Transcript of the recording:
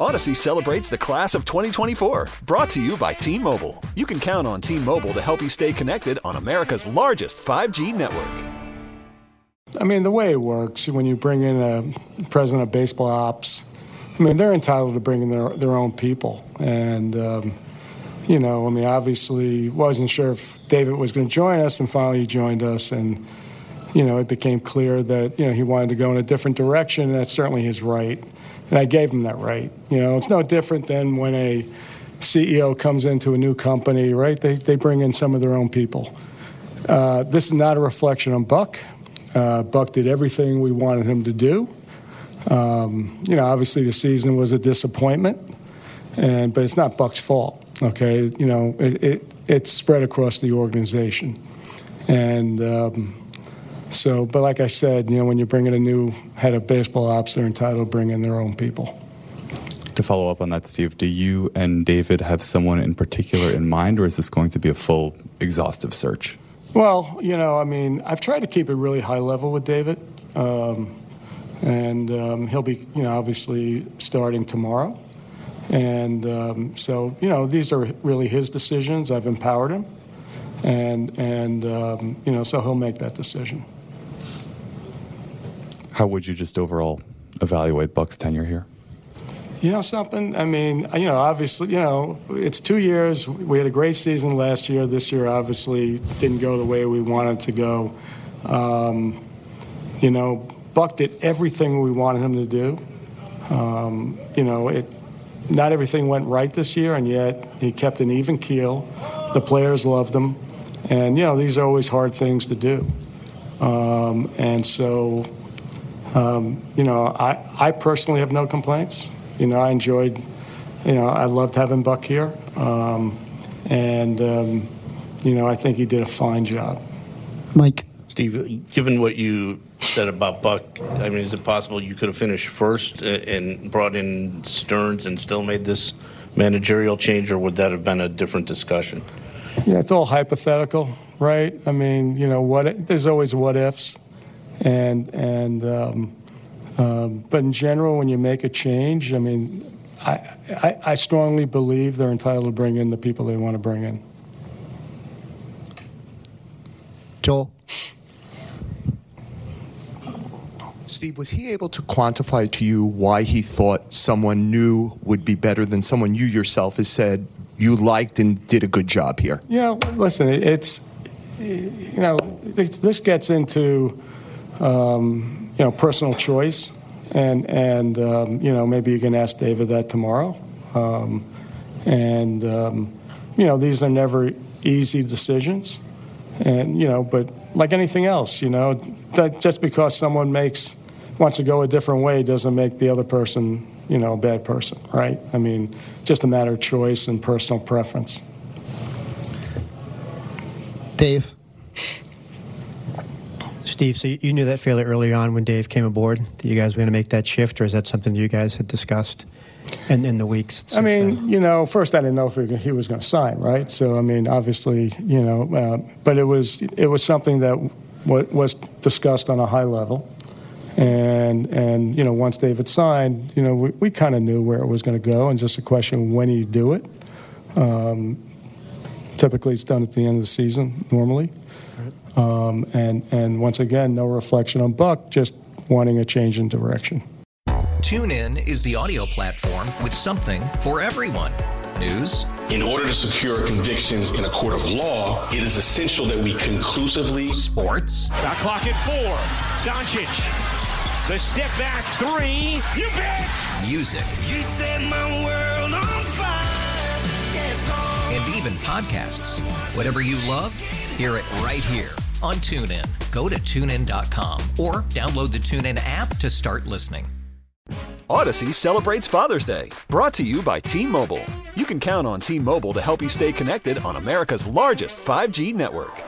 Odyssey celebrates the class of 2024, brought to you by T Mobile. You can count on T Mobile to help you stay connected on America's largest 5G network. I mean, the way it works when you bring in a president of baseball ops, I mean, they're entitled to bring in their, their own people. And, um, you know, I mean, obviously, wasn't sure if David was going to join us, and finally he joined us. And, you know, it became clear that, you know, he wanted to go in a different direction, and that's certainly his right. And I gave him that right. You know, it's no different than when a CEO comes into a new company, right? They, they bring in some of their own people. Uh, this is not a reflection on Buck. Uh, Buck did everything we wanted him to do. Um, you know, obviously the season was a disappointment, and but it's not Buck's fault. Okay, you know, it, it it's spread across the organization, and um, so. But like I said, you know, when you bring in a new head of baseball ops, they're entitled to bring in their own people. To follow up on that, Steve, do you and David have someone in particular in mind, or is this going to be a full, exhaustive search? Well, you know, I mean, I've tried to keep it really high level with David, um, and um, he'll be, you know, obviously starting tomorrow. And um, so, you know, these are really his decisions. I've empowered him, and and um, you know, so he'll make that decision. How would you just overall evaluate Buck's tenure here? You know something? I mean, you know, obviously, you know, it's two years. We had a great season last year. This year, obviously, didn't go the way we wanted to go. Um, you know, Buck did everything we wanted him to do. Um, you know, it. Not everything went right this year, and yet he kept an even keel. The players loved him, and you know, these are always hard things to do. Um, and so, um, you know, I, I personally have no complaints. You know, I enjoyed, you know, I loved having Buck here. Um, and, um, you know, I think he did a fine job. Mike. Steve, given what you said about Buck, I mean, is it possible you could have finished first and brought in Stearns and still made this managerial change, or would that have been a different discussion? Yeah, it's all hypothetical, right? I mean, you know, what there's always what ifs, and and um, um, but in general, when you make a change, I mean, I, I, I strongly believe they're entitled to bring in the people they want to bring in. Joel. Steve, was he able to quantify to you why he thought someone new would be better than someone you yourself has said you liked and did a good job here? You know, listen, it's, you know, this gets into, um, you know, personal choice. And, and um, you know, maybe you can ask David that tomorrow. Um, and, um, you know, these are never easy decisions. And, you know, but like anything else, you know, that just because someone makes, wants to go a different way doesn't make the other person, you know, a bad person, right? I mean, just a matter of choice and personal preference. Dave. Steve, so you knew that fairly early on when Dave came aboard that you guys were going to make that shift, or is that something you guys had discussed in, in the weeks? I mean, then? you know, first I didn't know if he was going to sign, right? So I mean, obviously, you know, uh, but it was it was something that w- was discussed on a high level, and and you know, once David signed, you know, we, we kind of knew where it was going to go, and just a question when you do it. Um, typically, it's done at the end of the season normally. Um, and, and once again, no reflection on Buck, just wanting a change in direction. TuneIn is the audio platform with something for everyone. News. In order to secure convictions in a court of law, it is essential that we conclusively. Sports. Got clock at four. Doncic. The step back three. You bet. Music. You set my world on fire. Yes. And even podcasts. Whatever you love, hear it right here on TuneIn. Go to tunein.com or download the TuneIn app to start listening. Odyssey celebrates Father's Day, brought to you by T Mobile. You can count on T Mobile to help you stay connected on America's largest 5G network.